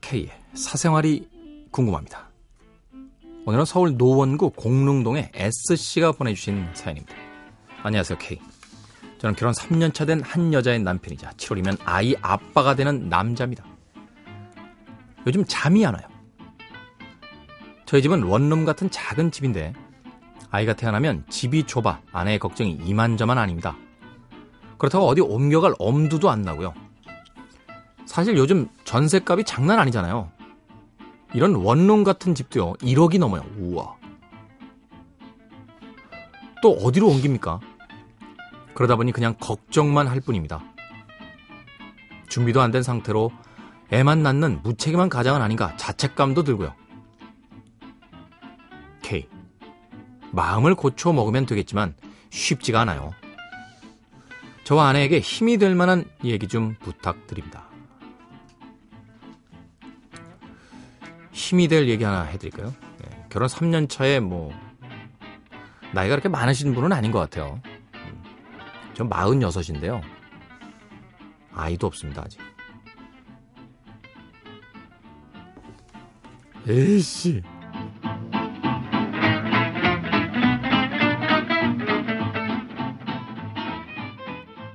K의 사생활이 궁금합니다. 오늘은 서울 노원구 공릉동의 S씨가 보내주신 사연입니다. 안녕하세요, K. 저는 결혼 3년차 된 한 여자의 남편이자 7월이면 아이 아빠가 되는 남자입니다. 요즘 잠이 안 와요. 저희 집은 원룸 같은 작은 집인데 아이가 태어나면 집이 좁아 아내의 걱정이 이만저만 아닙니다. 그렇다고 어디 옮겨갈 엄두도 안 나고요. 사실 요즘 전셋값이 장난 아니잖아요. 이런 원룸 같은 집도요, 1억이 넘어요. 우와. 또 어디로 옮깁니까? 그러다 보니 그냥 걱정만 할 뿐입니다. 준비도 안 된 상태로 애만 낳는 무책임한 가장은 아닌가 자책감도 들고요. K. 마음을 고쳐 먹으면 되겠지만 쉽지가 않아요. 저와 아내에게 힘이 될 만한 얘기 좀 부탁드립니다. 힘이 될 얘기 하나 해드릴까요? 네, 결혼 3년 차에 뭐 나이가 그렇게 많으신 분은 아닌 것 같아요. 음, 전 46인데요. 아이도 없습니다, 아직. 에이씨.